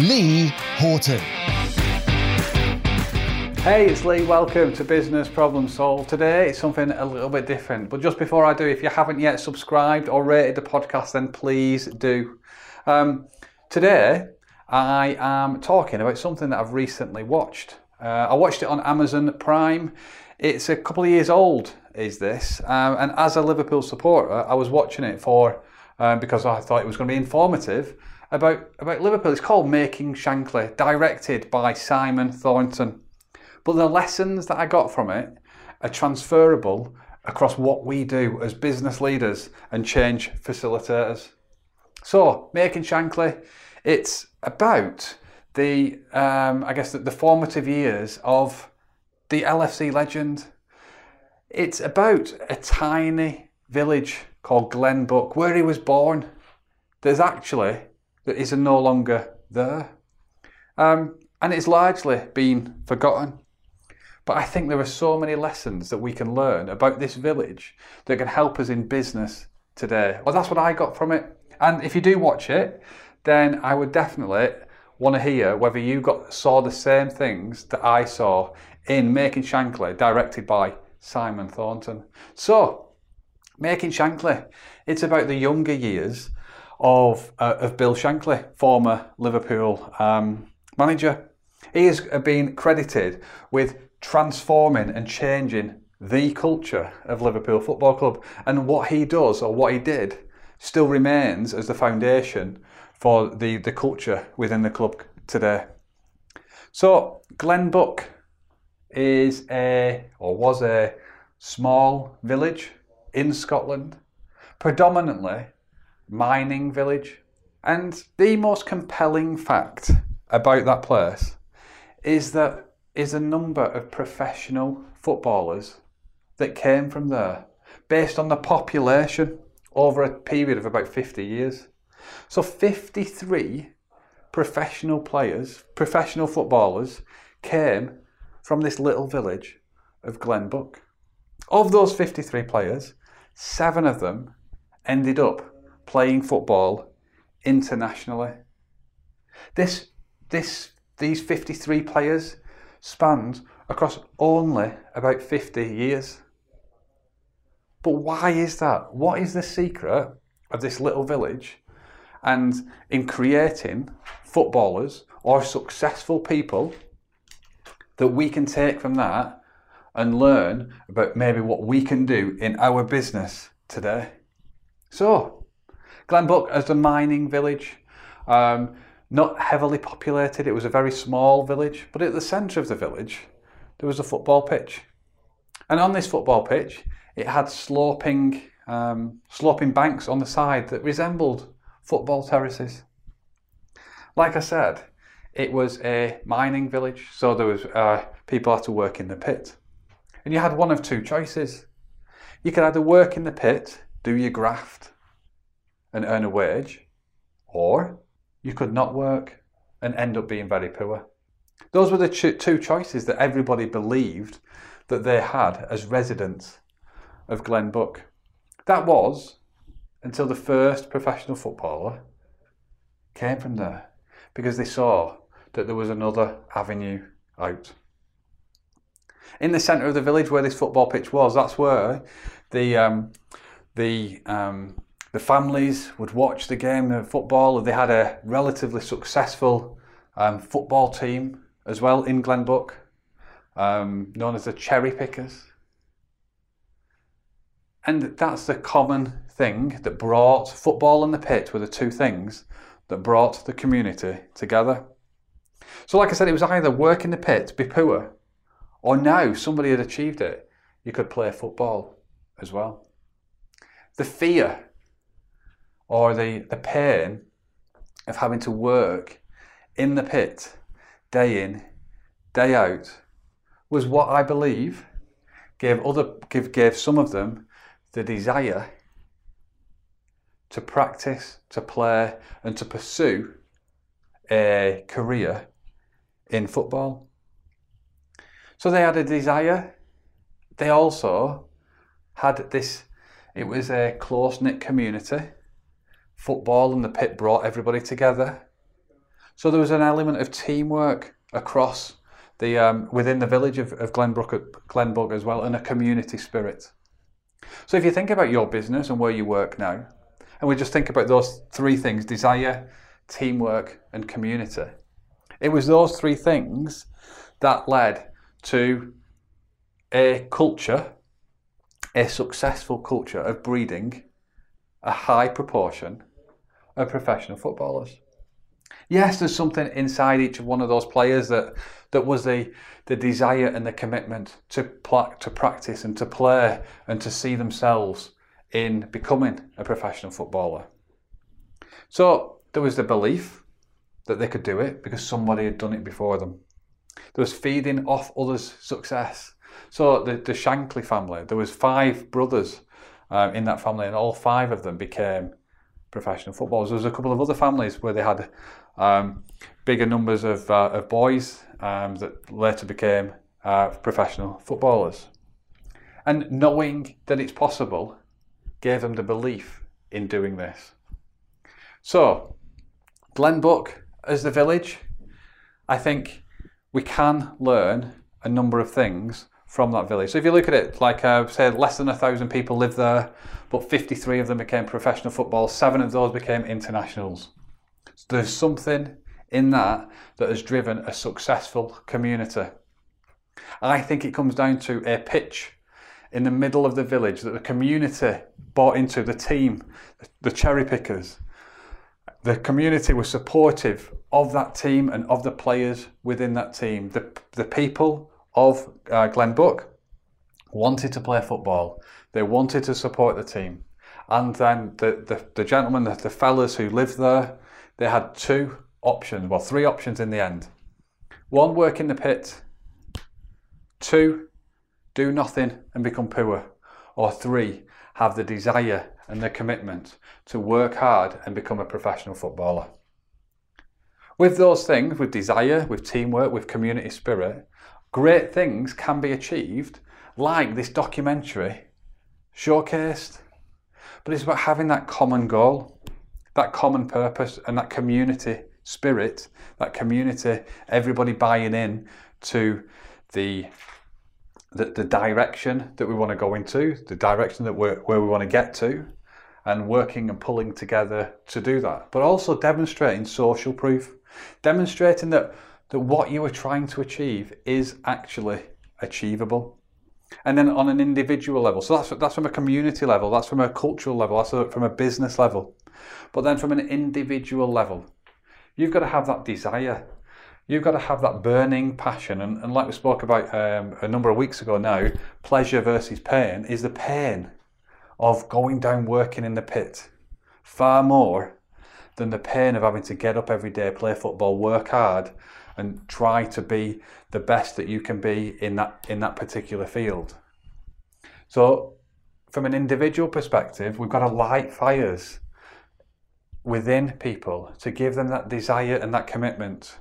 Lee Horton. Hey, it's Lee. Welcome to Business Problem Solved. Today it's something a little bit different. But just before I do, if you haven't yet subscribed or rated the podcast, then please do. Um, today I am talking about something that I've recently watched. Uh, I watched it on Amazon Prime. It's a couple of years old, is this? Um, and as a Liverpool supporter, I was watching it for um, because I thought it was going to be informative about about Liverpool. It's called Making Shankly, directed by Simon Thornton. But the lessons that I got from it are transferable across what we do as business leaders and change facilitators. So, making Shankly, it's about the, um, I guess, the, the formative years of the LFC legend. It's about a tiny village called Glenbuck, where he was born. There's actually, that is no longer there. Um, and it's largely been forgotten. But I think there are so many lessons that we can learn about this village that can help us in business today. Well, that's what I got from it. And if you do watch it, then I would definitely want to hear whether you got saw the same things that I saw in Making Shankly, directed by Simon Thornton. So, Making Shankly, it's about the younger years of uh, of Bill Shankly, former Liverpool um, manager. He has been credited with transforming and changing the culture of Liverpool Football Club. And what he does or what he did still remains as the foundation for the, the culture within the club today. So, Glenbuck is a, or was a, small village in Scotland, predominantly mining village. And the most compelling fact about that place is that is a number of professional footballers that came from there based on the population over a period of about 50 years. So 53 professional players, professional footballers came from this little village of Glenbuck. Of those 53 players, seven of them ended up playing football internationally. This, this, these 53 players spanned across only about 50 years. But why is that? What is the secret of this little village and in creating footballers or successful people that we can take from that and learn about maybe what we can do in our business today? So, Glenbuck as a mining village. Um, not heavily populated. It was a very small village, but at the centre of the village, there was a football pitch. And on this football pitch, it had sloping, um, sloping banks on the side that resembled football terraces. Like I said, it was a mining village, so there was uh, people had to work in the pit, and you had one of two choices. You could either work in the pit, do your graft, and earn a wage, or you could not work and end up being very poor. Those were the two choices that everybody believed that they had as residents of Glenbuck. That was until the first professional footballer came from there because they saw that there was another avenue out. In the centre of the village where this football pitch was, that's where the um, the um, the families would watch the game of football. They had a relatively successful um, football team as well in Glenbrook, um, known as the Cherry Pickers. And that's the common thing that brought football and the pit were the two things that brought the community together. So, like I said, it was either work in the pit, be poor, or now somebody had achieved it, you could play football as well. The fear or the, the pain of having to work in the pit day in, day out, was what I believe gave other give, gave some of them the desire to practice, to play, and to pursue a career in football. So they had a desire. They also had this, it was a close knit community. Football and the pit brought everybody together. So there was an element of teamwork across the um, within the village of, of Glenbrook, Glenbrook as well, and a community spirit. So if you think about your business and where you work now, and we just think about those three things desire, teamwork, and community. It was those three things that led to a culture, a successful culture of breeding a high proportion of professional footballers. Yes, there's something inside each one of those players that that was the the desire and the commitment to pl- to practice and to play and to see themselves in becoming a professional footballer. So there was the belief that they could do it because somebody had done it before them. There was feeding off others' success. So the, the Shankly family, there was five brothers um, in that family, and all five of them became professional footballers. There was a couple of other families where they had um, bigger numbers of, uh, of boys um, that later became uh, professional footballers. And knowing that it's possible gave them the belief in doing this. So, Glenbrook as the village, I think we can learn a number of things from that village. So if you look at it, like uh, said, less than a thousand people live there, but 53 of them became professional football. Seven of those became internationals. So there's something in that that has driven a successful community. I think it comes down to a pitch in the middle of the village that the community bought into, the team, the cherry pickers, the community was supportive of that team and of the players within that team. The, the people of uh, Glenbrook wanted to play football. They wanted to support the team. And then the, the, the gentlemen, the, the fellas who lived there, they had two options, well, three options in the end. One, work in the pit. Two, do nothing and become poor. Or three, have the desire and the commitment to work hard and become a professional footballer. With those things, with desire, with teamwork, with community spirit, great things can be achieved, like this documentary showcased. But it's about having that common goal, that common purpose, and that community spirit, that community, everybody buying in to the the, the direction that we want to go into, the direction that we're, where we want to get to, and working and pulling together to do that. But also demonstrating social proof, demonstrating that, that what you are trying to achieve is actually achievable. And then on an individual level, so that's, that's from a community level, that's from a cultural level, that's from a business level. But then from an individual level, you've got to have that desire You've got to have that burning passion, and, and like we spoke about um, a number of weeks ago now, pleasure versus pain is the pain of going down working in the pit far more than the pain of having to get up every day, play football, work hard, and try to be the best that you can be in that in that particular field. So, from an individual perspective, we've got to light fires within people to give them that desire and that commitment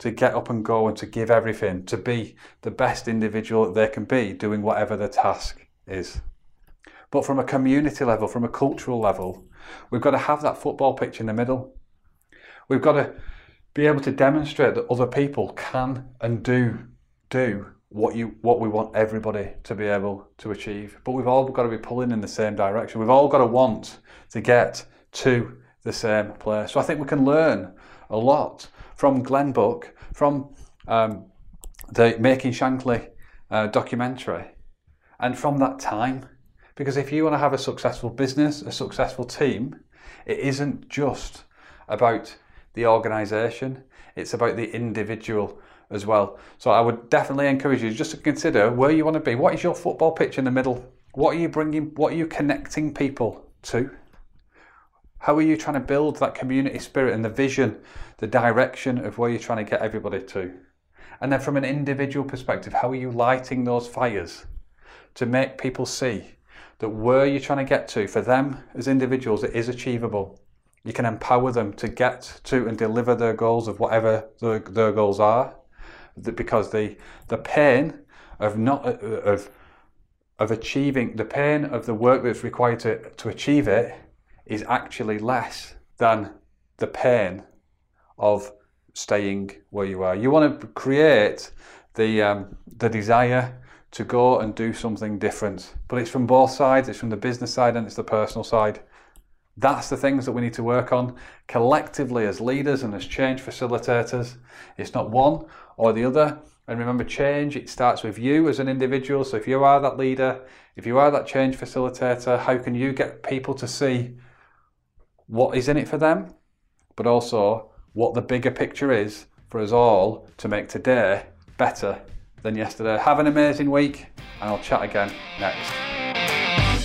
to get up and go and to give everything, to be the best individual that they can be, doing whatever the task is. But from a community level, from a cultural level, we've got to have that football pitch in the middle. We've got to be able to demonstrate that other people can and do do what you what we want everybody to be able to achieve. But we've all got to be pulling in the same direction. We've all got to want to get to the same place. So I think we can learn a lot from Glenbrook, from um, the Making Shankly uh, documentary, and from that time. Because if you want to have a successful business, a successful team, it isn't just about the organisation, it's about the individual as well. So I would definitely encourage you just to consider where you want to be. What is your football pitch in the middle? What are you bringing? What are you connecting people to? How are you trying to build that community spirit and the vision, the direction of where you're trying to get everybody to? And then from an individual perspective, how are you lighting those fires to make people see that where you're trying to get to for them as individuals, it is achievable. You can empower them to get to and deliver their goals of whatever their, their goals are, because the the pain of not of of achieving the pain of the work that's required to, to achieve it is actually less than the pain of staying where you are. You want to create the um, the desire to go and do something different. But it's from both sides. It's from the business side and it's the personal side. That's the things that we need to work on collectively as leaders and as change facilitators. It's not one or the other. And remember, change, it starts with you as an individual. So if you are that leader, if you are that change facilitator, how can you get people to see what is in it for them, but also what the bigger picture is for us all to make today better than yesterday. Have an amazing week, and I'll chat again next.